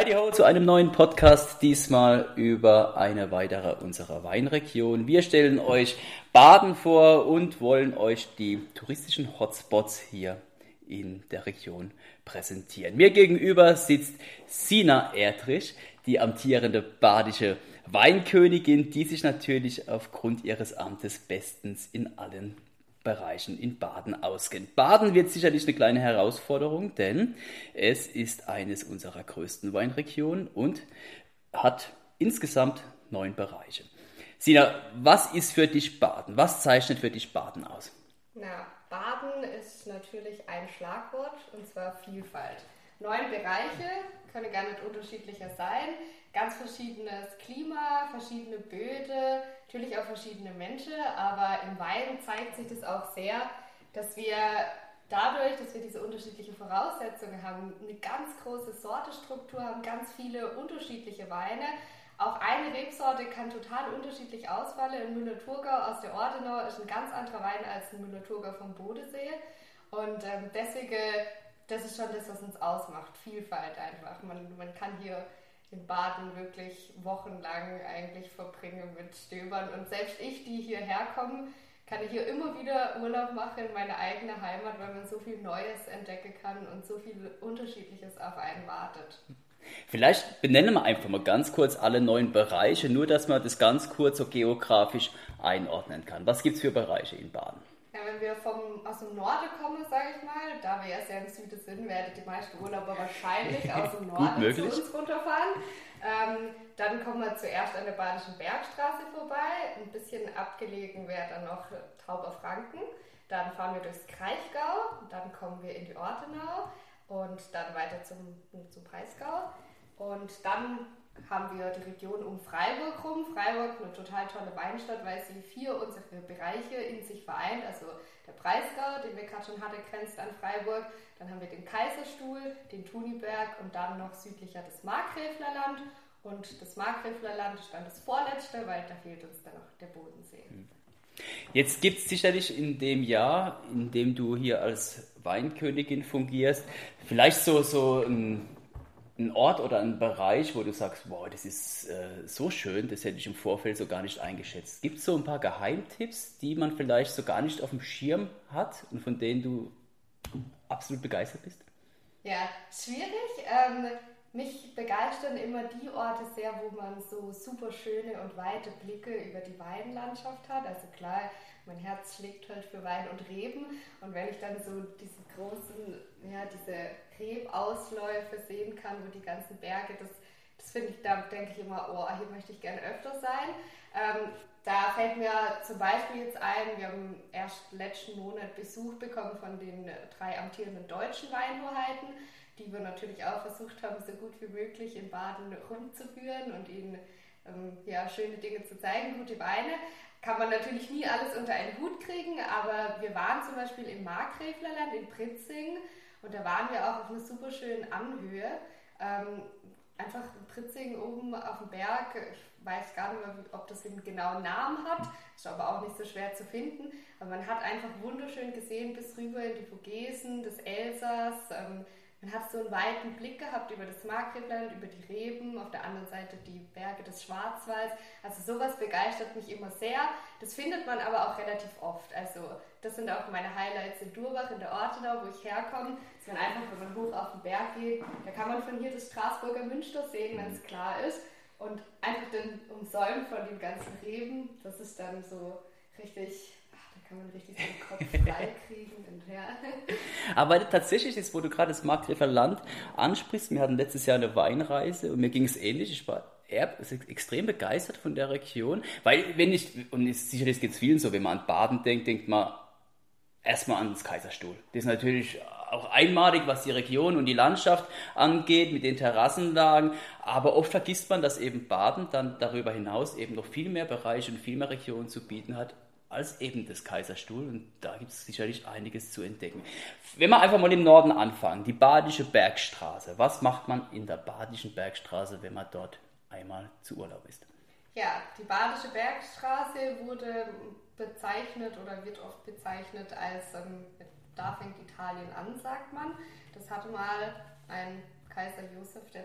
Heidi Ho zu einem neuen Podcast, diesmal über eine weitere unserer Weinregion. Wir stellen euch Baden vor und wollen euch die touristischen Hotspots hier in der Region präsentieren. Mir gegenüber sitzt Sina Erdrich, die amtierende badische Weinkönigin, die sich natürlich aufgrund ihres Amtes bestens in allen Bereichen in Baden auskennt. Baden wird sicherlich eine kleine Herausforderung, denn es ist eines unserer größten Weinregionen und hat insgesamt neun Bereiche. Sina, was ist für dich Baden? Was zeichnet für dich Baden aus? Na, Baden ist natürlich ein Schlagwort und zwar Vielfalt. Neun Bereiche können gar nicht unterschiedlicher sein. Ganz verschiedenes Klima, verschiedene Böden, natürlich auch verschiedene Menschen, aber im Wein zeigt sich das auch sehr, dass wir dadurch, dass wir diese unterschiedlichen Voraussetzungen haben, eine ganz große Sortestruktur haben, ganz viele unterschiedliche Weine. Auch eine Rebsorte kann total unterschiedlich ausfallen. Ein Müller-Thurgau aus der Ordenau ist ein ganz anderer Wein als ein Müller-Thurgau vom Bodensee. Und ähm, deswegen, das ist schon das, was uns ausmacht. Vielfalt einfach. Man, man kann hier in Baden wirklich wochenlang eigentlich verbringen mit Stöbern. Und selbst ich, die hierher komme, kann ich hier immer wieder Urlaub machen in meine eigene Heimat, weil man so viel Neues entdecken kann und so viel Unterschiedliches auf einen wartet. Vielleicht benennen wir einfach mal ganz kurz alle neuen Bereiche, nur dass man das ganz kurz so geografisch einordnen kann. Was gibt es für Bereiche in Baden? Wenn wir vom, aus dem Norden kommen, sage ich mal, da wir ja sehr im Süden sind, werden die meisten Urlauber wahrscheinlich aus dem Norden zu uns runterfahren. Ähm, dann kommen wir zuerst an der Badischen Bergstraße vorbei. Ein bisschen abgelegen wäre dann noch Tauberfranken. Dann fahren wir durchs Kraichgau, dann kommen wir in die Ortenau und dann weiter zum, zum Breisgau. Und dann haben wir die Region um Freiburg rum. Freiburg eine total tolle Weinstadt, weil sie vier unserer Bereiche in sich vereint. Also der Breisgau, den wir gerade schon hatten, grenzt an Freiburg. Dann haben wir den Kaiserstuhl, den Thuniberg und dann noch südlicher das Markgräflerland. Und das Markgräflerland ist dann das vorletzte, weil da fehlt uns dann noch der Bodensee. Hm. Jetzt gibt es sicherlich in dem Jahr, in dem du hier als Weinkönigin fungierst, vielleicht so, so ein ein Ort oder ein Bereich, wo du sagst, wow, das ist äh, so schön, das hätte ich im Vorfeld so gar nicht eingeschätzt. Gibt es so ein paar Geheimtipps, die man vielleicht so gar nicht auf dem Schirm hat und von denen du absolut begeistert bist? Ja, schwierig. Ähm, mich begeistern immer die Orte sehr, wo man so super schöne und weite Blicke über die Weidenlandschaft hat. Also klar, mein Herz schlägt halt für Wein und Reben. Und wenn ich dann so diese großen, ja, diese Rebausläufe sehen kann, wo die ganzen Berge, das, das finde ich, da denke ich immer, oh, hier möchte ich gerne öfter sein. Ähm, da fällt mir zum Beispiel jetzt ein, wir haben erst letzten Monat Besuch bekommen von den drei amtierenden deutschen Weinhoheiten, die wir natürlich auch versucht haben, so gut wie möglich in Baden rumzuführen und ihnen ähm, ja, schöne Dinge zu zeigen, gute Weine kann man natürlich nie alles unter einen Hut kriegen, aber wir waren zum Beispiel im Markgräflerland in Pritzing und da waren wir auch auf einer super schönen Anhöhe. Ähm, einfach in Pritzing oben auf dem Berg. Ich weiß gar nicht mehr, ob das einen genauen Namen hat, ist aber auch nicht so schwer zu finden. Aber man hat einfach wunderschön gesehen bis rüber in die Vogesen, das Elsass. Ähm, man hat so einen weiten Blick gehabt über das Markgräfland, über die Reben, auf der anderen Seite die Berge des Schwarzwalds. Also sowas begeistert mich immer sehr. Das findet man aber auch relativ oft. Also das sind auch meine Highlights in Durbach, in der Ortenau, wo ich herkomme. Dass man einfach, wenn man hoch auf den Berg geht, da kann man von hier das Straßburger Münster sehen, wenn es klar ist. Und einfach den Umsäumen von den ganzen Reben, das ist dann so richtig kann man richtig den Kopf frei kriegen. Und, ja. Aber tatsächlich ist, wo du gerade das Markgräfer Land ansprichst, wir hatten letztes Jahr eine Weinreise und mir ging es ähnlich. Ich war extrem begeistert von der Region, weil wenn ich, und sicherlich geht es vielen so, wenn man an Baden denkt, denkt man erstmal an das Kaiserstuhl. Das ist natürlich auch einmalig, was die Region und die Landschaft angeht, mit den Terrassenlagen. Aber oft vergisst man, dass eben Baden dann darüber hinaus eben noch viel mehr Bereiche und viel mehr Regionen zu bieten hat als eben das Kaiserstuhl und da gibt es sicherlich einiges zu entdecken. Wenn wir einfach mal im Norden anfangen, die Badische Bergstraße. Was macht man in der Badischen Bergstraße, wenn man dort einmal zu Urlaub ist? Ja, die Badische Bergstraße wurde bezeichnet oder wird oft bezeichnet als, ähm, da fängt Italien an, sagt man. Das hatte mal ein Kaiser Josef II.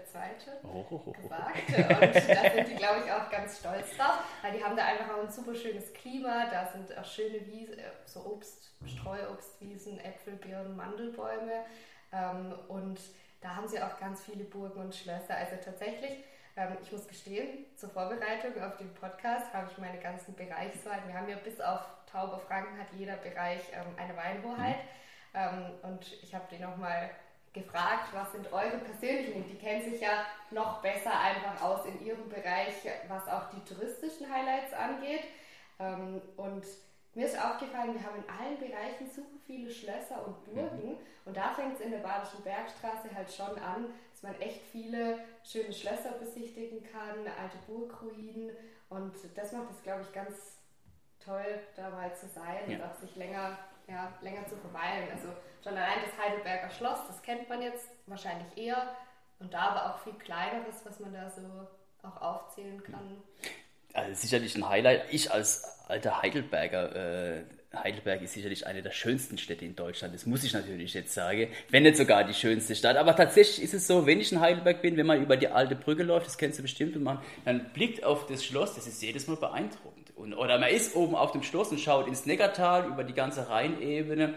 Oh, gewagt. Und da sind die, glaube ich, auch ganz stolz drauf, weil die haben da einfach auch ein super schönes Klima. Da sind auch schöne Wiesen, äh, so Obst, Streuobstwiesen, Äpfel, Birnen, Mandelbäume. Ähm, und da haben sie auch ganz viele Burgen und Schlösser. Also tatsächlich, ähm, ich muss gestehen, zur Vorbereitung auf den Podcast habe ich meine ganzen Bereichsweiten. Wir haben ja bis auf Tauber Franken hat jeder Bereich ähm, eine Weinhoheit. Mhm. und ich habe die nochmal gefragt, was sind eure persönlichen, die kennen sich ja noch besser einfach aus in ihrem Bereich, was auch die touristischen Highlights angeht. Ähm, und mir ist aufgefallen, wir haben in allen Bereichen super viele Schlösser und Burgen. Mhm. Und da fängt es in der Badischen Bergstraße halt schon an, dass man echt viele schöne Schlösser besichtigen kann, alte Burgruinen. Und das macht es, glaube ich, ganz toll, da mal zu sein ja. und auch sich länger, ja, länger zu verweilen. Also schon allein das Heidelberger Schloss, das kennt man jetzt wahrscheinlich eher. Und da aber auch viel kleineres, was man da so auch aufzählen kann. Also sicherlich ein Highlight. Ich als alter Heidelberger, äh, Heidelberg ist sicherlich eine der schönsten Städte in Deutschland. Das muss ich natürlich jetzt sagen. Wenn nicht sogar die schönste Stadt. Aber tatsächlich ist es so, wenn ich in Heidelberg bin, wenn man über die alte Brücke läuft, das kennst du bestimmt, und man dann blickt auf das Schloss, das ist jedes Mal beeindruckend. Und, oder man ist oben auf dem Schloss und schaut ins Neckartal über die ganze Rheinebene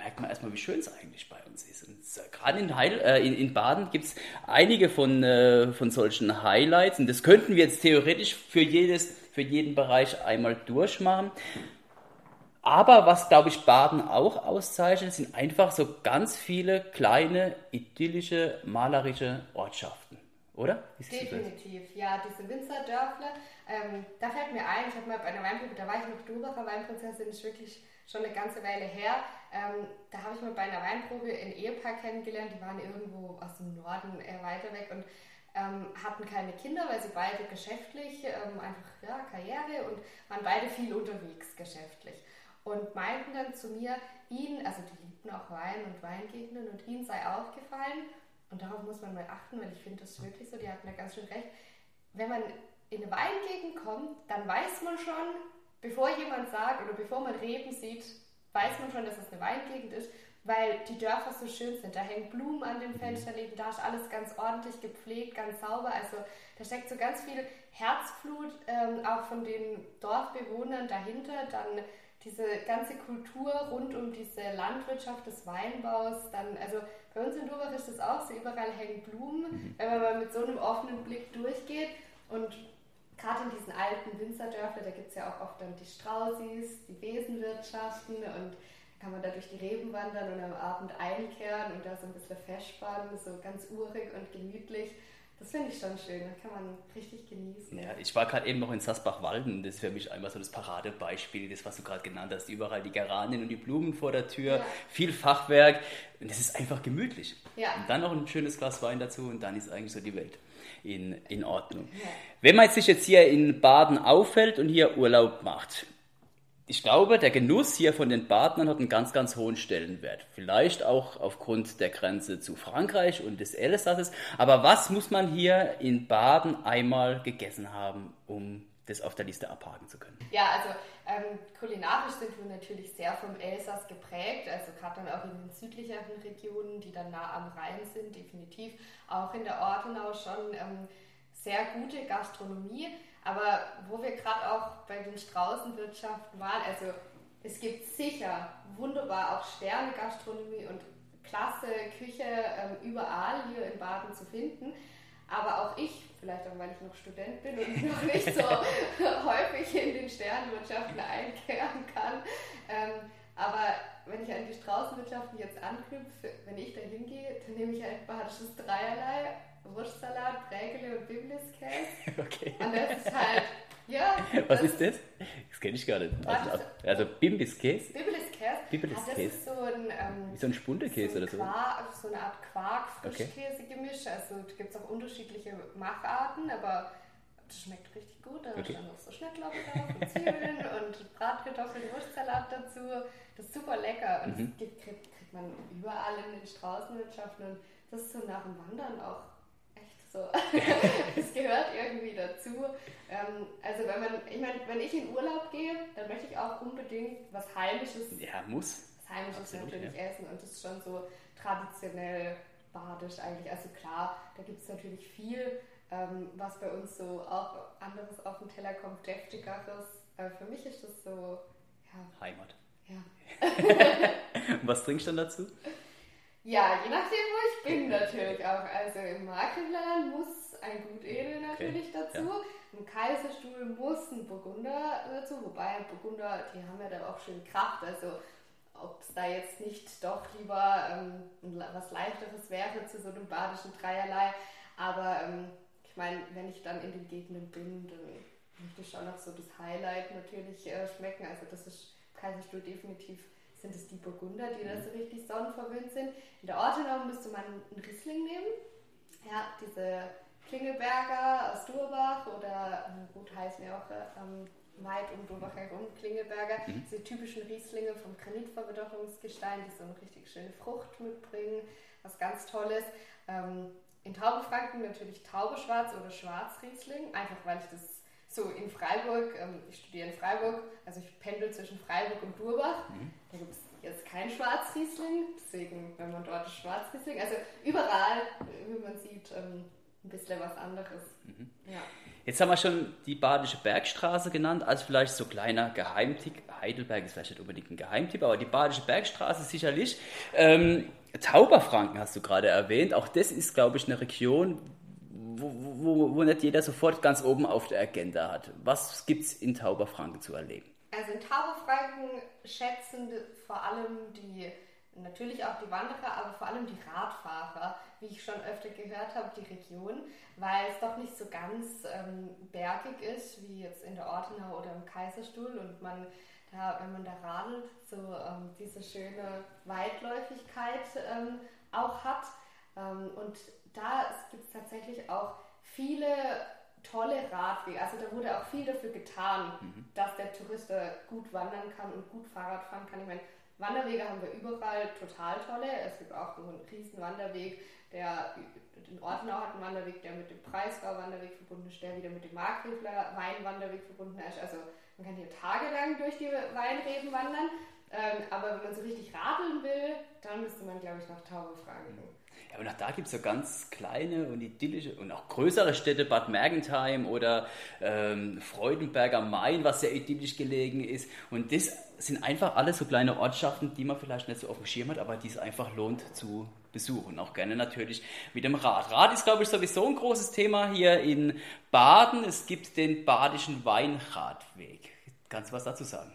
merkt man erstmal, wie schön es eigentlich bei uns ist. Und gerade in, Heil, äh, in, in, Baden gibt es einige von, äh, von solchen Highlights und das könnten wir jetzt theoretisch für, jedes, für jeden Bereich einmal durchmachen. Aber was, glaube ich, Baden auch auszeichnet, sind einfach so ganz viele kleine, idyllische, malerische Ortschaften. Oder? Definitiv, ja, diese Winzerdörfler. Ähm, da fällt mir ein, ich habe mal bei einer Weinprobe, da war ich noch Dubacher Weinprinzessin, ist wirklich schon eine ganze Weile her. Ähm, da habe ich mal bei einer Weinprobe ein Ehepaar kennengelernt, die waren irgendwo aus dem Norden eher weiter weg und ähm, hatten keine Kinder, weil sie beide geschäftlich ähm, einfach ja, Karriere und waren beide viel unterwegs geschäftlich. Und meinten dann zu mir, ihnen, also die liebten auch Wein und Weingegenden und ihnen sei aufgefallen, und darauf muss man mal achten, weil ich finde das wirklich so, die hatten da ganz schön recht, wenn man in eine Weingegend kommt, dann weiß man schon, bevor jemand sagt oder bevor man Reben sieht, weiß man schon, dass es eine Weingegend ist, weil die Dörfer so schön sind. Da hängen Blumen an den Fensterläden, da ist alles ganz ordentlich gepflegt, ganz sauber. Also da steckt so ganz viel Herzblut ähm, auch von den Dorfbewohnern dahinter. Dann diese ganze Kultur rund um diese Landwirtschaft des Weinbaus. Dann, also bei uns in Durbach ist das auch so, überall hängen Blumen, mhm. wenn man mal mit so einem offenen Blick durchgeht. Und gerade in diesen alten Winzerdörfern, da gibt es ja auch oft dann die Straußis, die Besenwirtschaften und kann man da durch die Reben wandern und am Abend einkehren und da so ein bisschen festspannen, so ganz urig und gemütlich. Das finde ich schon schön, das kann man richtig genießen. Ja, ich war gerade eben noch in Sassbach-Walden, das ist für mich einfach so das Paradebeispiel, das, was du gerade genannt hast. Überall die Geranien und die Blumen vor der Tür, ja. viel Fachwerk und das ist einfach gemütlich. Ja. Und dann noch ein schönes Glas Wein dazu und dann ist eigentlich so die Welt in, in Ordnung. Ja. Wenn man sich jetzt hier in Baden auffällt und hier Urlaub macht, ich glaube, der Genuss hier von den Badnern hat einen ganz, ganz hohen Stellenwert. Vielleicht auch aufgrund der Grenze zu Frankreich und des Elsasses. Aber was muss man hier in Baden einmal gegessen haben, um das auf der Liste abhaken zu können? Ja, also ähm, kulinarisch sind wir natürlich sehr vom Elsass geprägt. Also gerade dann auch in den südlicheren Regionen, die dann nah am Rhein sind, definitiv. Auch in der Ortenau schon ähm, sehr gute Gastronomie. Aber wo wir gerade auch bei den Straußenwirtschaften waren, also es gibt sicher wunderbar auch Sterne-Gastronomie und klasse Küche ähm, überall hier in Baden zu finden. Aber auch ich, vielleicht auch weil ich noch Student bin und noch nicht so häufig in den Sternenwirtschaften einkehren kann. Ähm, aber wenn ich an die Straußenwirtschaften jetzt anknüpfe, wenn ich da hingehe, dann nehme ich ein badisches Dreierlei Wurstsalat, Prägele und Bibliskäse. Okay. Und das ist halt, ja. Was ist das? Das kenne ich gar nicht. Also, also Bimbiskäse? Bibliskäse. Bibliskäse. Das ist so ein... Ähm, Wie so ein Spundekäse so oder so? Quark, so eine Art Quark-Frischkäse-Gemisch. Okay. Also da gibt es auch unterschiedliche Macharten, aber das schmeckt richtig gut. Da okay. ist dann noch so Schnittlauch drauf und Zwiebeln und Bratkartoffeln, Wurstsalat dazu. Das ist super lecker und mhm. das kriegt, kriegt man überall in den Straußenwirtschaften und das ist so nach dem Wandern auch so. Es gehört irgendwie dazu. Ähm, also wenn man, ich meine, wenn ich in Urlaub gehe, dann möchte ich auch unbedingt was Heimisches. Ja, muss. Was Heimisches Absolut, natürlich ja. essen und das ist schon so traditionell badisch eigentlich. Also klar, da gibt es natürlich viel, ähm, was bei uns so auch anderes auf den Teller kommt, deftigeres. Aber für mich ist das so, ja. Heimat. Ja. was trinkst du dann dazu? Ja, je nachdem, bin natürlich auch. Also im Maklerland muss ein Gutedel natürlich okay. dazu. Ja. Im Kaiserstuhl muss ein Burgunder dazu, wobei Burgunder, die haben ja dann auch schön Kraft. Also ob es da jetzt nicht doch lieber ähm, was Leichteres wäre zu so einem badischen Dreierlei. Aber ähm, ich meine, wenn ich dann in den Gegenden bin, dann möchte ich schon noch so das Highlight natürlich äh, schmecken. Also das ist Kaiserstuhl definitiv sind es die Burgunder, die da so richtig sonnenverwöhnt sind. In der Ortenau müsste man einen Riesling nehmen. Ja, diese Klingelberger aus Durbach oder gut heißen ja auch ähm, weit um Durbach herum, Klingelberger, mhm. diese typischen Rieslinge vom Granitverwitterungsgestein, die so eine richtig schöne Frucht mitbringen, was ganz Tolles. Ähm, in Taubefranken natürlich Taubeschwarz oder Schwarzriesling, einfach weil ich das so in Freiburg, ähm, ich studiere in Freiburg, also ich pendel zwischen Freiburg und Durbach. Mhm. Da gibt es jetzt kein Schwarzriesling, deswegen, wenn man dort Schwarzriesling, also überall, wie man sieht, ähm, ein bisschen was anderes. Mhm. Ja. Jetzt haben wir schon die Badische Bergstraße genannt, als vielleicht so kleiner Geheimtipp. Heidelberg ist vielleicht nicht unbedingt ein Geheimtipp, aber die Badische Bergstraße sicherlich. Ähm, Tauberfranken hast du gerade erwähnt. Auch das ist, glaube ich, eine Region, wo, wo, wo nicht jeder sofort ganz oben auf der Agenda hat. Was gibt es in Tauberfranken zu erleben? Also in Tauberfranken schätzen vor allem die natürlich auch die Wanderer, aber vor allem die Radfahrer, wie ich schon öfter gehört habe, die Region, weil es doch nicht so ganz ähm, bergig ist, wie jetzt in der Ortenau oder im Kaiserstuhl und man da, wenn man da radelt, so ähm, diese schöne Weitläufigkeit ähm, auch hat. Ähm, und da gibt es tatsächlich auch viele tolle Radwege. Also da wurde auch viel dafür getan, mhm. dass der Tourist da gut wandern kann und gut Fahrrad fahren kann. Ich meine, Wanderwege haben wir überall total tolle. Es gibt auch so einen riesen Wanderweg, der in Ortenau hat einen Wanderweg, der mit dem Breisgau-Wanderweg verbunden ist, der wieder mit dem Markgräfler Weinwanderweg verbunden ist. Also man kann hier tagelang durch die Weinreben wandern. Ähm, aber wenn man so richtig radeln will, dann müsste man, glaube ich, nach Taube fragen. Ja, und auch da gibt es so ganz kleine und idyllische und auch größere Städte, Bad Mergentheim oder ähm, Freudenberg am Main, was sehr idyllisch gelegen ist. Und das sind einfach alles so kleine Ortschaften, die man vielleicht nicht so auf dem Schirm hat, aber die es einfach lohnt zu besuchen. Auch gerne natürlich mit dem Rad. Rad ist, glaube ich, sowieso ein großes Thema hier in Baden. Es gibt den badischen Weinradweg. Kannst du was dazu sagen?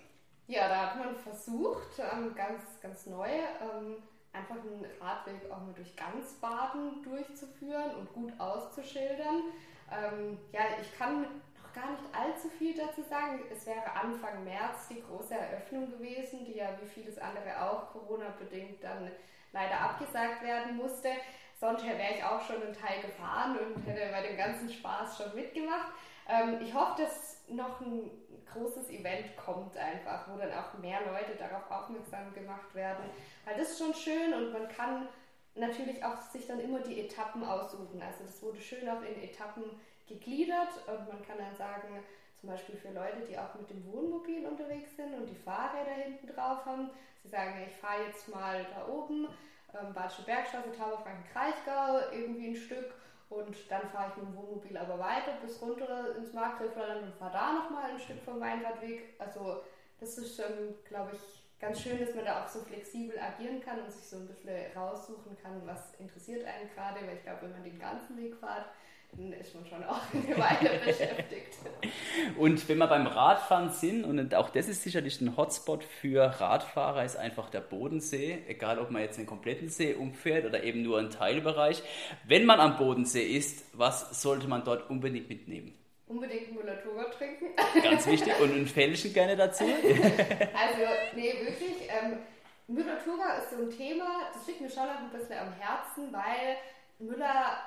Ja, da hat man versucht, ähm, ganz, ganz neu, ähm, einfach einen Radweg auch mal durch ganz Baden durchzuführen und gut auszuschildern. Ähm, ja, ich kann noch gar nicht allzu viel dazu sagen. Es wäre Anfang März die große Eröffnung gewesen, die ja wie vieles andere auch Corona-bedingt dann leider abgesagt werden musste. Sonst wäre ich auch schon einen Teil gefahren und hätte bei dem ganzen Spaß schon mitgemacht. Ähm, ich hoffe, dass noch ein großes Event kommt einfach, wo dann auch mehr Leute darauf aufmerksam gemacht werden. Weil das ist schon schön und man kann natürlich auch sich dann immer die Etappen aussuchen. Also das wurde schön auch in Etappen gegliedert und man kann dann sagen, zum Beispiel für Leute, die auch mit dem Wohnmobil unterwegs sind und die Fahrräder hinten drauf haben, sie sagen, ich fahre jetzt mal da oben, ähm, Badische Bergstraße, Tauberfranken-Kraichgau, irgendwie ein Stück und dann fahre ich mit dem Wohnmobil aber weiter bis runter ins Markgräflerland und fahre da nochmal ein Stück vom Weinradweg. Also das ist, ähm, glaube ich, ganz schön, dass man da auch so flexibel agieren kann und sich so ein bisschen raussuchen kann, was interessiert einen gerade, weil ich glaube, wenn man den ganzen Weg fährt, dann ist man schon auch eine Weile beschäftigt. Und wenn wir beim Radfahren sind, und auch das ist sicherlich ein Hotspot für Radfahrer, ist einfach der Bodensee, egal ob man jetzt den kompletten See umfährt oder eben nur einen Teilbereich. Wenn man am Bodensee ist, was sollte man dort unbedingt mitnehmen? Unbedingt Müller-Thurgau trinken. Ganz wichtig. Und ein Fällchen gerne dazu. also, nee, wirklich. Ähm, Müller-Thurgau ist so ein Thema, das liegt mir schon noch ein bisschen am Herzen, weil Müller,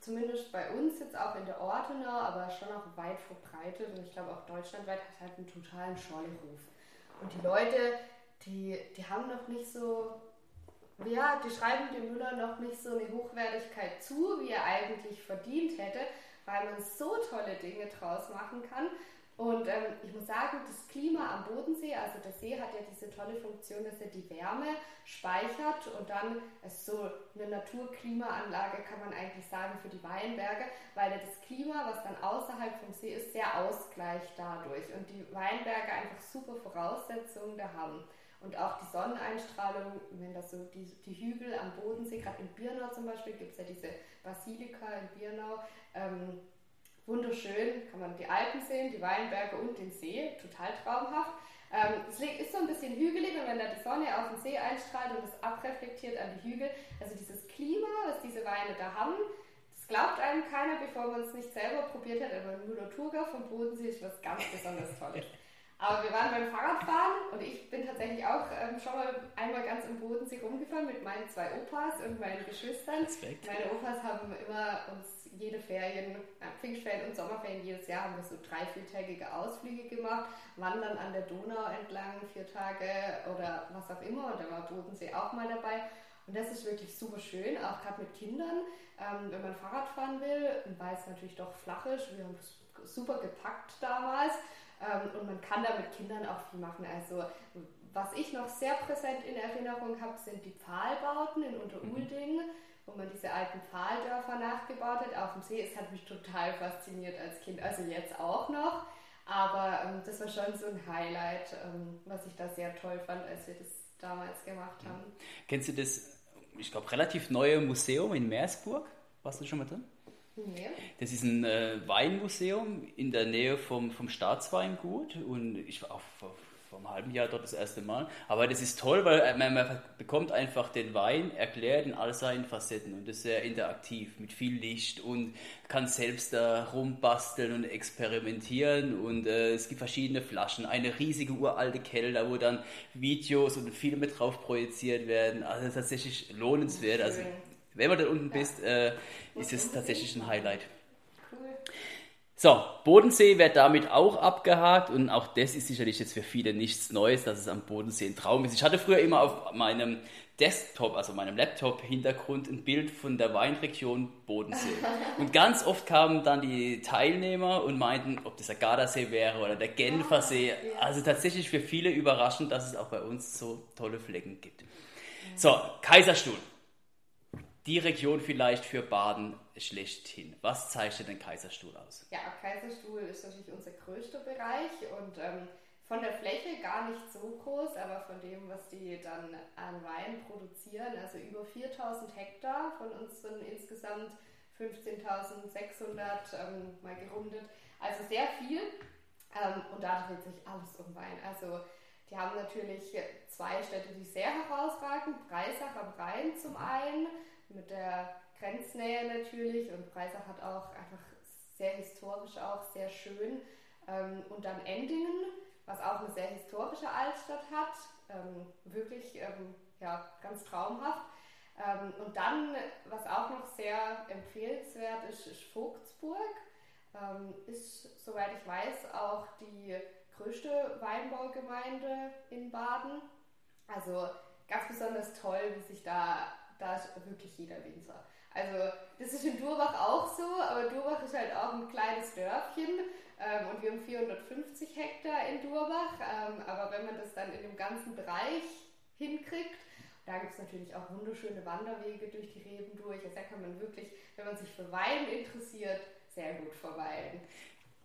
zumindest bei uns jetzt auch in der Ortenau, aber schon auch weit verbreitet und ich glaube auch deutschlandweit, hat halt einen totalen Schorleruf. Und die Leute, die, die haben noch nicht so, ja, die schreiben dem Müller noch nicht so eine Hochwertigkeit zu, wie er eigentlich verdient hätte, weil man so tolle Dinge draus machen kann. Und ähm, ich muss sagen, das Klima am Bodensee, also der See hat ja diese tolle Funktion, dass er die Wärme speichert und dann ist so eine Naturklimaanlage, kann man eigentlich sagen, für die Weinberge, weil er das Klima, was dann außerhalb vom See ist, sehr ausgleicht dadurch und die Weinberge einfach super Voraussetzungen da haben. Und auch die Sonneneinstrahlung, wenn das so die, die Hügel am Bodensee, gerade in Birnau zum Beispiel, gibt es ja diese Basilika in Birnau, ähm, wunderschön, kann man die Alpen sehen, die Weinberge und den See, total traumhaft. Ähm, es ist so ein bisschen hügelig und wenn da die Sonne auf den See einstrahlt und es abreflektiert an die Hügel, also dieses Klima, was diese Weine da haben, das glaubt einem keiner, bevor man es nicht selber probiert hat, aber Müller-Thurgau vom Bodensee ist was ganz besonders Tolles. Aber wir waren beim Fahrradfahren und ich bin tatsächlich auch ähm, schon mal einmal ganz im Bodensee rumgefahren mit meinen zwei Opas und meinen Geschwistern. Respekt. Meine Opas haben immer uns jede Ferien, äh, Pfingstferien und Sommerferien jedes Jahr haben wir so drei, viertägige Ausflüge gemacht, wandern an der Donau entlang, vier Tage oder was auch immer. Und da war Bodensee auch mal dabei. Und das ist wirklich super schön, auch gerade mit Kindern, ähm, wenn man Fahrrad fahren will, weil es natürlich doch flach ist. Wir haben super gepackt damals. Ähm, und man kann da mit Kindern auch viel machen. Also was ich noch sehr präsent in Erinnerung habe, sind die Pfahlbauten in Unterulding, mhm. Wo man diese alten Pfahldörfer nachgebaut hat auf dem See. Es hat mich total fasziniert als Kind, also jetzt auch noch. Aber ähm, das war schon so ein Highlight, ähm, was ich da sehr toll fand, als wir das damals gemacht haben. Kennst du das, ich glaube, relativ neue Museum in Meersburg? Warst du schon mal drin? Nee. Das ist ein äh, Weinmuseum in der Nähe vom, vom Staatsweingut und ich war auch vor, vor einem halben Jahr dort das erste Mal. Aber das ist toll, weil äh, man, man, bekommt einfach den Wein erklärt in all seinen Facetten und das ist sehr interaktiv mit viel Licht und kann selbst da rumbasteln und experimentieren und äh, es gibt verschiedene Flaschen, eine riesige uralte Keller, wo dann Videos und Filme drauf projiziert werden. Also tatsächlich lohnenswert. Also wenn man da unten ja. bist, äh, ist es tatsächlich ein Highlight. So, Bodensee wird damit auch abgehakt und auch das ist sicherlich jetzt für viele nichts Neues, dass es am Bodensee ein Traum ist. Ich hatte früher immer auf meinem Desktop, also meinem Laptop-Hintergrund ein Bild von der Weinregion Bodensee. Und ganz oft kamen dann die Teilnehmer und meinten, ob das der Gardasee wäre oder der Genfersee. Also tatsächlich für viele überraschend, dass es auch bei uns so tolle Flecken gibt. So, Kaiserstuhl die Region vielleicht für Baden schlechthin. Was zeichnet den Kaiserstuhl aus? Ja, Kaiserstuhl ist natürlich unser größter Bereich und ähm, von der Fläche gar nicht so groß, aber von dem, was die dann an Wein produzieren, also über 4000 Hektar von unseren insgesamt 15.600 ähm, mal gerundet, also sehr viel. Ähm, und da dreht sich alles um Wein. Also die haben natürlich zwei Städte, die sehr herausragen. Breisach am Rhein zum einen mit der Grenznähe natürlich und Breisach hat auch einfach sehr historisch auch, sehr schön. Ähm, und dann Endingen, was auch eine sehr historische Altstadt hat, ähm, wirklich ähm, ja, ganz traumhaft. und dann, was auch noch sehr empfehlenswert ist, ist Vogtsburg. ist, soweit ich weiß, auch die größte Weinbaugemeinde in Baden. Also ganz besonders toll, wie sich da da ist wirklich jeder Winzer. Also das ist in Durbach auch so, aber Durbach ist halt auch ein kleines Dörfchen ähm, und wir haben 450 Hektar in Durbach. Ähm, aber wenn man das dann in dem ganzen Bereich hinkriegt, da gibt es natürlich auch wunderschöne Wanderwege durch die Reben durch. Also da kann man wirklich, wenn man sich für Wein interessiert, sehr gut verweilen.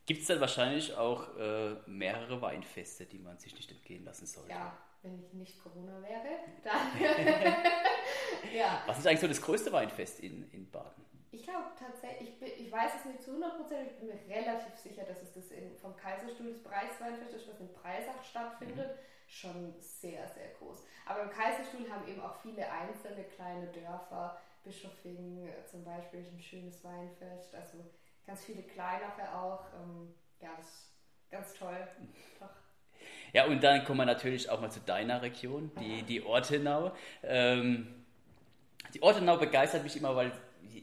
Gibt es dann wahrscheinlich auch äh, mehrere Weinfeste, die man sich nicht entgehen lassen sollte? Ja, wenn ich nicht Corona wäre, dann. ja. Was ist eigentlich so das größte Weinfest in, in Baden? Ich glaube tatsächlich, ich, bin, ich weiß es nicht zu 100 Prozent, ich bin mir relativ sicher, dass es das in, vom Kaiserstuhl des Preisweinfest ist, was in Breisach stattfindet. Mhm. Schon sehr, sehr groß. Aber im Kaiserstuhl haben eben auch viele einzelne kleine Dörfer. Bischofing zum Beispiel ist ein schönes Weinfest. Also ganz viele kleinere auch. Ähm, ja, das ist ganz toll. Doch. Ja, und dann kommen wir natürlich auch mal zu deiner Region, die, die Ortenau. Ähm, die Ortenau begeistert mich immer, weil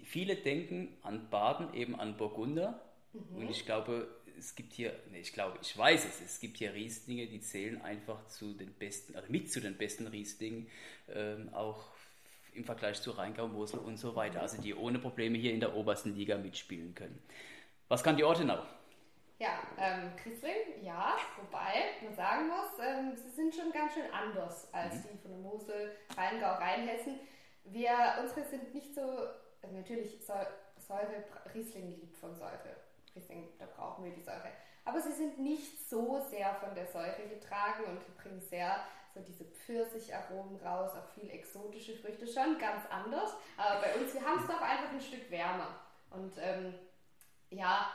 viele denken an Baden, eben an Burgunder. Mhm. Und ich glaube, es gibt hier, nee, ich glaube, ich weiß es, es gibt hier Rieslinge, die zählen einfach zu den besten, also mit zu den besten Rieslingen, ähm, auch im Vergleich zu Rheingau, Mosel und so weiter. Also die ohne Probleme hier in der obersten Liga mitspielen können. Was kann die Ortenau? Ja, ähm, Riesling, ja, wobei man sagen muss, ähm, sie sind schon ganz schön anders als mhm. die von der Mosel, Rheingau, Rheinhessen. Wir, unsere sind nicht so, also natürlich Säure, Riesling liebt von Säure. Riesling, da brauchen wir die Säure. Aber sie sind nicht so sehr von der Säure getragen und bringen sehr so diese Pfirsicharomen raus, auch viel exotische Früchte, schon ganz anders. Aber bei uns, wir haben es doch einfach ein Stück wärmer. Und ähm, ja,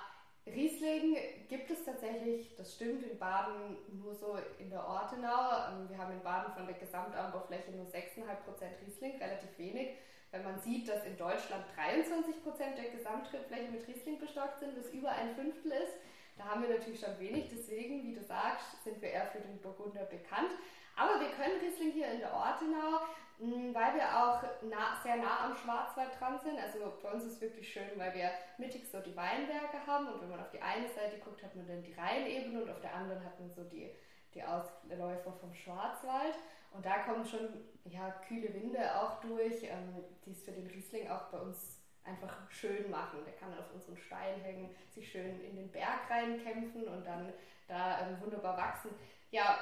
Riesling gibt es tatsächlich, das stimmt, in Baden nur so in der Ortenau. Ähm, wir haben in Baden von der Gesamtanbaufläche nur 6,5% Riesling, relativ wenig. Wenn man sieht, dass in Deutschland 23% der Gesamtrebfläche mit Riesling bestockt sind, was über ein Fünftel ist, da haben wir natürlich schon wenig. Deswegen, wie du sagst, sind wir eher für den Burgunder bekannt. Aber wir können Riesling hier in der Ortenau, weil wir auch nah, sehr nah am Schwarzwald dran sind. Also bei uns ist es wirklich schön, weil wir mittig so die Weinberge haben und wenn man auf die eine Seite guckt, hat man dann die Rheinebene und auf der anderen hat man so die, die Ausläufer vom Schwarzwald. Und da kommen schon ja, kühle Winde auch durch, ähm, die es für den Riesling auch bei uns einfach schön machen. Der kann auf unseren Stein hängen, sich schön in den Berg reinkämpfen und dann da ähm, wunderbar wachsen. Ja,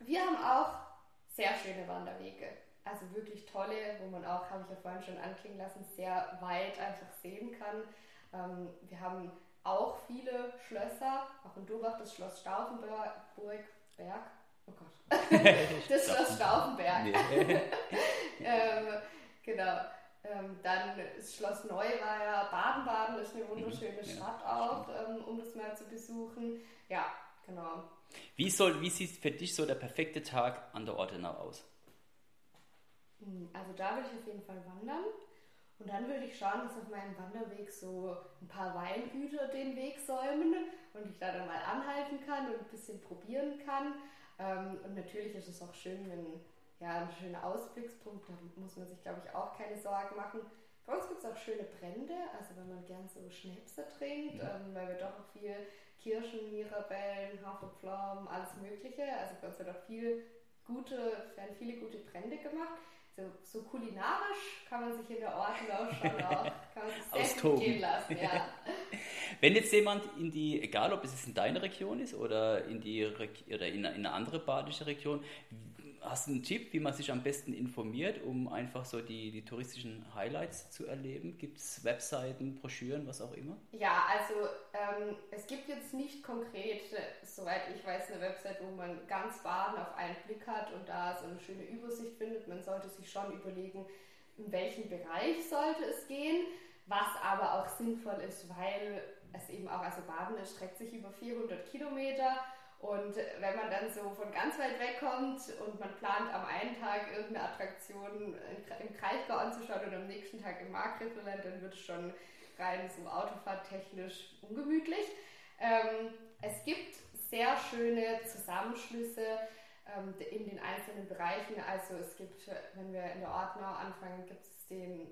wir haben auch sehr schöne Wanderwege. Also wirklich tolle, wo man auch, habe ich ja vorhin schon anklingen lassen, sehr weit einfach sehen kann. Ähm, wir haben auch viele Schlösser, auch in Durbach das Schloss Stauffenberg, Berg, oh Gott, das Schloss Stauffenberg. ähm, genau. Ähm, dann ist Schloss Neuweier, Baden-Baden ist eine mhm. wunderschöne Stadt auch, ähm, um das mal zu besuchen. Ja, genau. Wie, soll, wie sieht für dich so der perfekte Tag an der Ortenau aus? Hm, also da würde ich auf jeden Fall wandern. Und dann würde ich schauen, dass auf meinem Wanderweg so ein paar Weingüter den Weg säumen und ich da dann mal anhalten kann und ein bisschen probieren kann. Ähm, und natürlich ist es auch schön, wenn ja, ein schöner Ausblickspunkt, da muss man sich, glaube ich, auch keine Sorgen machen. Bei uns gibt es auch schöne Brände, also wenn man gern so Schnäpse trinkt, ja. ähm, weil wir doch auch viel Kirschen, Mirabellen, Haferpflaumen, alles Mögliche. Also bei uns wird auch viel gute, werden viele gute Brände gemacht. So, so kulinarisch kann man sich in der Ortenau schon auch, kann man sich sehr gehen lassen. Ja. Wenn jetzt jemand in die, egal ob es in deine Region ist oder in die oder in eine andere badische Region, hast du einen Tipp, wie man sich am besten informiert, um einfach so die, die touristischen Highlights zu erleben? Gibt es Webseiten, Broschüren, was auch immer? Ja, also ähm, es gibt jetzt nicht konkret, soweit ich weiß, eine Website, wo man ganz Baden auf einen Blick hat und da so eine schöne Übersicht findet. Man sollte sich schon überlegen, in welchen Bereich sollte es gehen, was aber auch sinnvoll ist, weil es eben auch, also Baden erstreckt sich über 400 Kilometer und wenn man dann so von ganz weit weg kommt und man plant am einen Tag irgendeine Attraktion im Kraichgau anzuschauen und am nächsten Tag im Markgräflerland, dann wird es schon rein so autofahrttechnisch ungemütlich. Ähm, es gibt sehr schöne Zusammenschlüsse ähm, in den einzelnen Bereichen. Also es gibt, wenn wir in der Ortenau anfangen, gibt es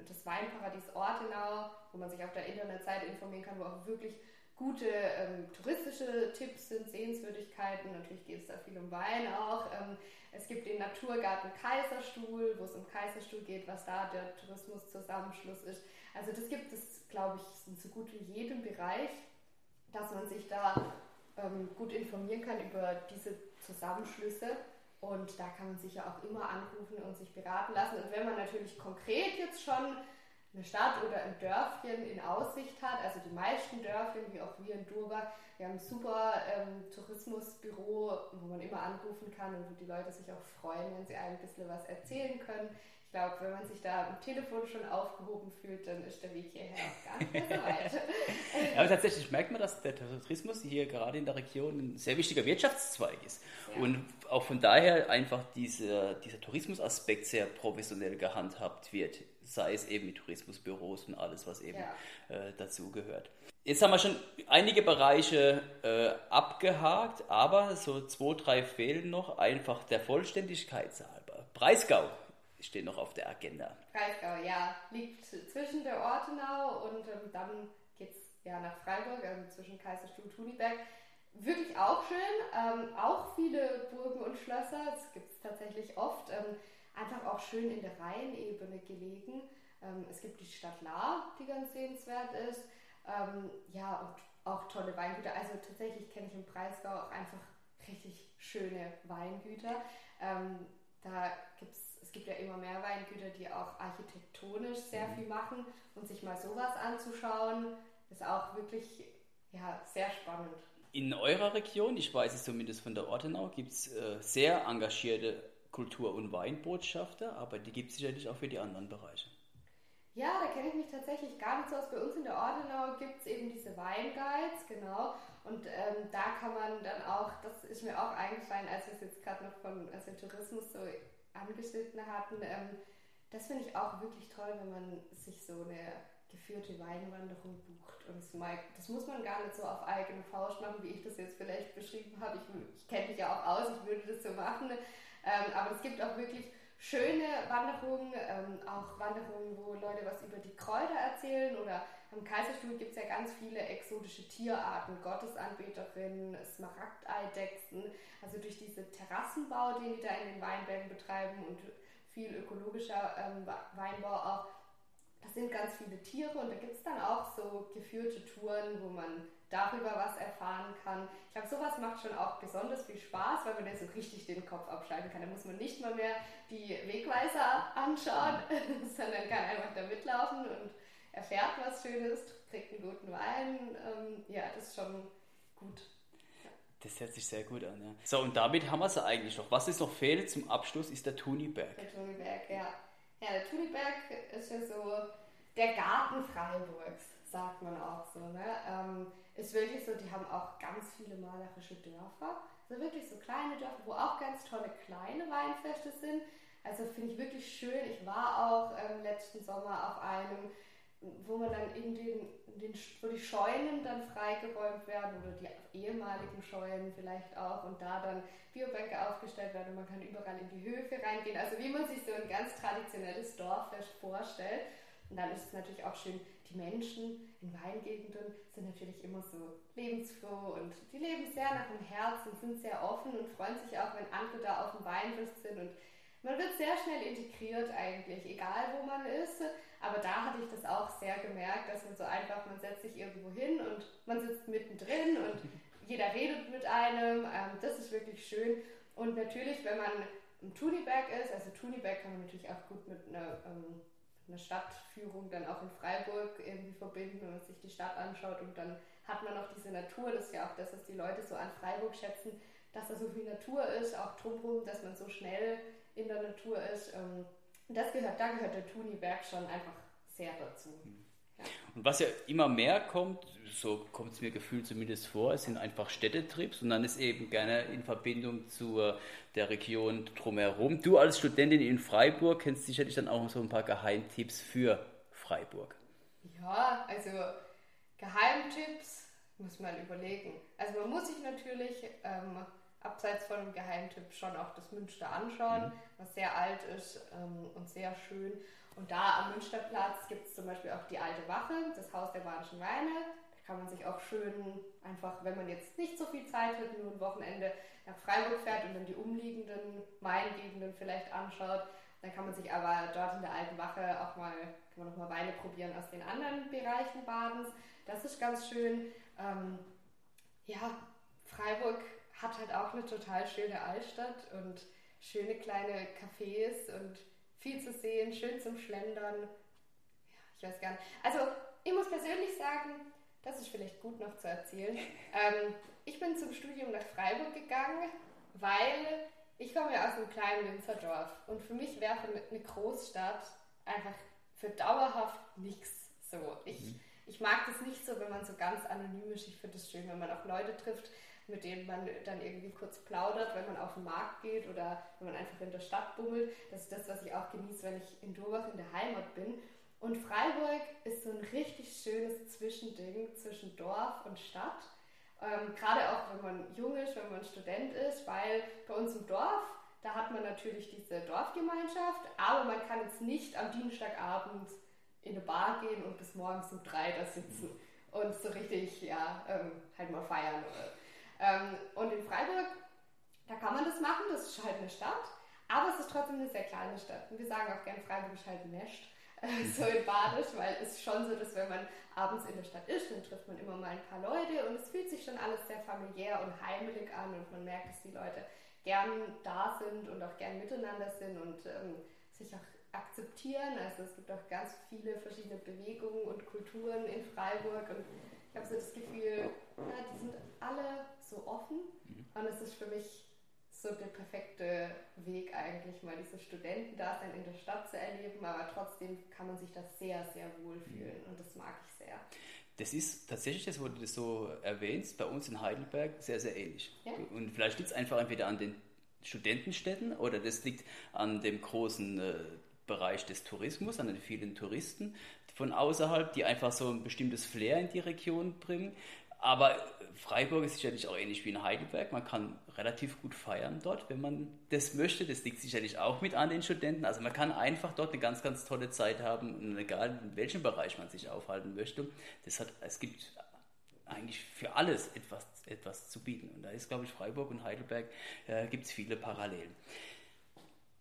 das Weinparadies Ortenau, wo man sich auf der Internetseite informieren kann, wo auch wirklich gute ähm, touristische Tipps sind, Sehenswürdigkeiten. Natürlich geht es da viel um Wein auch. Ähm, es gibt den Naturgarten Kaiserstuhl, wo es um Kaiserstuhl geht, was da der Tourismuszusammenschluss ist. Also das gibt es, glaube ich, in so gut wie jedem Bereich, dass man sich da ähm, gut informieren kann über diese Zusammenschlüsse. Und da kann man sich ja auch immer anrufen und sich beraten lassen. Und wenn man natürlich konkret jetzt schon eine Stadt oder ein Dörfchen in Aussicht hat, also die meisten Dörfchen, wie auch wir in Durbach, wir haben ein super ähm, Tourismusbüro, wo man immer anrufen kann und wo die Leute sich auch freuen, wenn sie einem ein bisschen was erzählen können. Ich glaube, wenn man sich da am Telefon schon aufgehoben fühlt, dann ist der Weg hierher auch gar nicht mehr so weit. aber tatsächlich merkt man, dass der Tourismus hier gerade in der Region ein sehr wichtiger Wirtschaftszweig ist. Ja. Und auch von daher einfach dieser, dieser Tourismusaspekt sehr professionell gehandhabt wird sei es eben mit Tourismusbüros und alles, was eben ja. äh, dazu gehört. Jetzt haben wir schon einige Bereiche äh, abgehakt, aber so zwei, drei fehlen noch, einfach der Vollständigkeit halber. Breisgau steht noch auf der Agenda. Breisgau, ja, liegt zwischen der Ortenau und ähm, dann geht es ja nach Freiburg, ähm, zwischen Kaiserstuhl und Tuniberg. Wirklich auch schön, ähm, auch viele Burgen und Schlösser, das gibt es tatsächlich oft. Ähm, einfach auch schön in der Rheinebene gelegen. Ähm, es gibt die Stadt Lahr, die ganz sehenswert ist. Ähm, ja, und auch tolle Weingüter. Also tatsächlich kenne ich im Breisgau auch einfach richtig schöne Weingüter. Ähm, da gibt's, es gibt ja immer mehr Weingüter, die auch architektonisch sehr mhm. viel machen und sich mal sowas anzuschauen, ist auch wirklich ja, sehr spannend. In eurer Region, ich weiß es zumindest von der Ortenau, gibt es äh, sehr engagierte Kultur- und Weinbotschafter, aber die gibt es sicherlich auch für die anderen Bereiche. Ja, da kenne ich mich tatsächlich gar nicht so aus. Bei uns in der Ordenau gibt es eben diese Weinguides, genau. Und ähm, da kann man dann auch, das ist mir auch eingefallen, als wir es jetzt gerade noch von also Tourismus so angeschnitten hatten, ähm, das finde ich auch wirklich toll, wenn man sich so eine geführte Weinwanderung bucht. Und das muss man gar nicht so auf eigene Faust machen, wie ich das jetzt vielleicht beschrieben habe. Ich, ich kenne mich ja auch aus, ich würde das so machen. Ähm, aber es gibt auch wirklich schöne Wanderungen, ähm, auch Wanderungen, wo Leute was über die Kräuter erzählen oder am Kaiserstuhl gibt es ja ganz viele exotische Tierarten, Gottesanbeterinnen, Smaragdeidechsen, also durch diesen Terrassenbau, den die da in den Weinbergen betreiben und viel ökologischer ähm, Weinbau auch, das sind ganz viele Tiere und da gibt es dann auch so geführte Touren, wo man darüber was erfahren kann. Ich glaube, sowas macht schon auch besonders viel Spaß, weil man dann so richtig den Kopf abschalten kann. Da muss man nicht mal mehr die Wegweiser anschauen, sondern kann einfach da mitlaufen und erfährt was Schönes, kriegt einen guten Wein. Ähm, ja, das ist schon gut. Das hört sich sehr gut an. Ja. So, und damit haben wir es eigentlich noch. Was ist noch fehlt zum Abschluss, ist der Tuniberg. Der Tuniberg, ja. Ja, der Tuniberg ist ja so der Garten Freiburgs, sagt man auch so. Ne? Ähm, ist wirklich so, die haben auch ganz viele malerische Dörfer. Also wirklich so kleine Dörfer, wo auch ganz tolle kleine Weinfeste sind. Also finde ich wirklich schön. Ich war auch ähm, letzten Sommer auf einem, wo man dann in den, in den, wo die Scheunen dann freigeräumt werden oder die ehemaligen Scheunen vielleicht auch und da dann Biobänke aufgestellt werden und man kann überall in die Höfe reingehen. Also wie man sich so ein ganz traditionelles Dorffest vorstellt. Und dann ist es natürlich auch schön, die Menschen in Weingegenden sind natürlich immer so lebensfroh und die leben sehr nach dem Herzen, sind sehr offen und freuen sich auch, wenn andere da auf dem Weinfest sind. Und man wird sehr schnell integriert eigentlich, egal wo man ist. Aber da hatte ich das auch sehr gemerkt, dass man so einfach, man setzt sich irgendwo hin und man sitzt mittendrin und jeder redet mit einem. Ähm, das ist wirklich schön. Und natürlich, wenn man im Tuniberg ist, also Tuniberg kann man natürlich auch gut mit einer eine Stadtführung dann auch in Freiburg irgendwie verbinden, wenn man sich die Stadt anschaut und dann hat man noch diese Natur, das ist ja auch das, was die Leute so an Freiburg schätzen, dass da so viel Natur ist, auch drumherum, dass man so schnell in der Natur ist. Ähm, und das gehört, da gehört der Tuniberg schon einfach sehr dazu. Mhm. Und was ja immer mehr kommt, so kommt es mir gefühlt zumindest vor, sind einfach Städtetrips und dann ist eben gerne in Verbindung zu der Region drumherum. Du als Studentin in Freiburg kennst sicherlich dann auch so ein paar Geheimtipps für Freiburg. Ja, also Geheimtipps muss man überlegen. Also man muss sich natürlich ähm, abseits von einem Geheimtipp schon auch das Münster anschauen, mhm. was sehr alt ist ähm, und sehr schön. Und da am Münsterplatz gibt es zum Beispiel auch die alte Wache, das Haus der Badischen Weine. Da kann man sich auch schön einfach, wenn man jetzt nicht so viel Zeit hat, nur ein Wochenende nach Freiburg fährt und dann die umliegenden Weingegenden vielleicht anschaut, dann kann man sich aber dort in der alten Wache auch mal, kann man noch mal Weine probieren aus den anderen Bereichen Badens. Das ist ganz schön. Ähm, ja, Freiburg hat halt auch eine total schöne Altstadt und schöne kleine Cafés und viel zu sehen, schön zum Schlendern. Ja, ich weiß gar nicht. Also, ich muss persönlich sagen, das ist vielleicht gut noch zu erzählen. Ähm, ich bin zum Studium nach Freiburg gegangen, weil ich komme ja aus einem kleinen Winzerdorf und für mich wäre eine Großstadt einfach für dauerhaft nichts so. Ich, mhm. ich mag das nicht so, wenn man so ganz anonym ist. Ich finde es schön, wenn man auch Leute trifft, mit denen man dann irgendwie kurz plaudert, wenn man auf den Markt geht oder wenn man einfach in der Stadt bummelt. Das ist das, was ich auch genieße, wenn ich in Durbach in der Heimat bin. Und Freiburg ist so ein richtig schönes Zwischending zwischen Dorf und Stadt. Ähm, Gerade auch, wenn man jung ist, wenn man Student ist, weil bei uns im Dorf, da hat man natürlich diese Dorfgemeinschaft, aber man kann jetzt nicht am Dienstagabend in eine Bar gehen und bis morgens um drei da sitzen und so richtig, ja, ähm, halt mal feiern oder ähm, und in Freiburg, da kann man das machen, das ist halt eine Stadt, aber es ist trotzdem eine sehr kleine Stadt. Und wir sagen auch gerne, Freiburg ist halt ein Nest. so in Badisch, weil es ist schon so, dass wenn man abends in der Stadt ist, dann trifft man immer mal ein paar Leute und es fühlt sich schon alles sehr familiär und heimelig an und man merkt, dass die Leute gern da sind und auch gern miteinander sind und ähm, sich auch akzeptieren. Also es gibt auch ganz viele verschiedene Bewegungen und Kulturen in Freiburg und ich habe so das Gefühl, ja, die sind alle so offen mhm. und es ist für mich so der perfekte Weg eigentlich, mal dieses Studentendasein in der Stadt zu erleben, aber trotzdem kann man sich da sehr, sehr wohl fühlen und das mag ich sehr. Das ist tatsächlich, das, du das so erwähnst, bei uns in Heidelberg sehr, sehr ähnlich. Ja. Und vielleicht liegt es einfach entweder an den Studentenstädten oder das liegt an dem großen äh, Bereich des Tourismus, an den vielen Touristen von außerhalb, die einfach so ein bestimmtes Flair in die Region bringen. Aber Freiburg ist sicherlich auch ähnlich wie in Heidelberg. Man kann relativ gut feiern dort, wenn man das möchte. Das liegt sicherlich auch mit an den Studenten. Also man kann einfach dort eine ganz, ganz tolle Zeit haben, egal in welchem Bereich man sich aufhalten möchte. Das hat, es gibt eigentlich für alles etwas, etwas zu bieten. Und da ist, glaube ich, Freiburg und Heidelberg äh, gibt es viele Parallelen.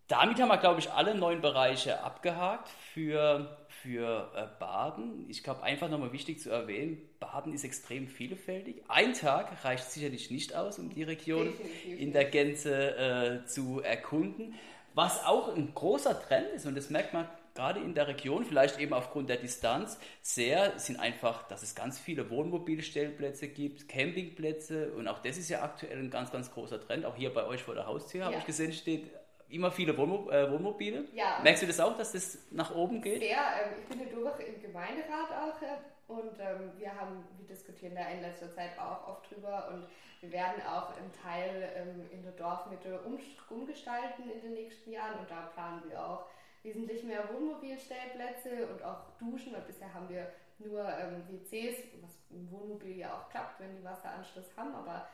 Damit haben wir, glaube ich, alle neun Bereiche abgehakt für, für äh, Baden. Ich glaube, einfach nochmal wichtig zu erwähnen, Baden ist extrem vielfältig. Ein Tag reicht sicherlich nicht aus, um die Region in der Gänze äh, zu erkunden. Was auch ein großer Trend ist, und das merkt man gerade in der Region, vielleicht eben aufgrund der Distanz, sehr, sind einfach, dass es ganz viele Wohnmobilstellplätze gibt, Campingplätze und auch das ist ja aktuell ein ganz, ganz großer Trend. Auch hier bei euch vor der Haustür ja. habe ich gesehen, steht immer viele Wohnmo äh, Wohnmobile. Ja. Merkst du das auch, dass das nach oben geht? Ja, ähm, ich bin ja durch im Gemeinderat auch äh, und ähm, wir haben, wir diskutieren da in letzter Zeit auch oft drüber und wir werden auch einen Teil ähm, in der Dorfmitte um, umgestalten in den nächsten Jahren und da planen wir auch wesentlich mehr Wohnmobilstellplätze und auch Duschen, weil bisher haben wir nur ähm, WCs, was im Wohnmobil ja auch klappt, wenn die Wasseranschluss haben, aber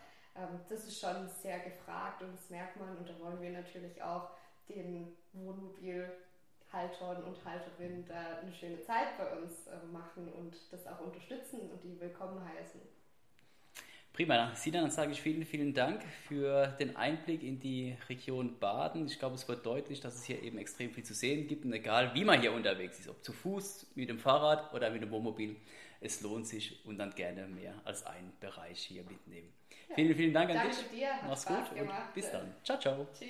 das ist schon sehr gefragt und das merkt man und da wollen wir natürlich auch den Wohnmobilhaltern und Halterinnen da eine schöne Zeit bei uns äh, machen und das auch unterstützen und die willkommen heißen. Prima, Sinan, dann sage ich vielen, vielen Dank für den Einblick in die Region Baden. Ich glaube, es wird deutlich, dass es hier eben extrem viel zu sehen gibt und egal wie man hier unterwegs ist, ob zu Fuß, mit dem Fahrrad oder mit dem Wohnmobil, es lohnt sich und dann gerne mehr als einen Bereich hier mitnehmen. Ja. Vielen, vielen Dank an Danke dich. Dir. Mach's gut gemacht. und bis dann. Ciao, ciao. Tschüss.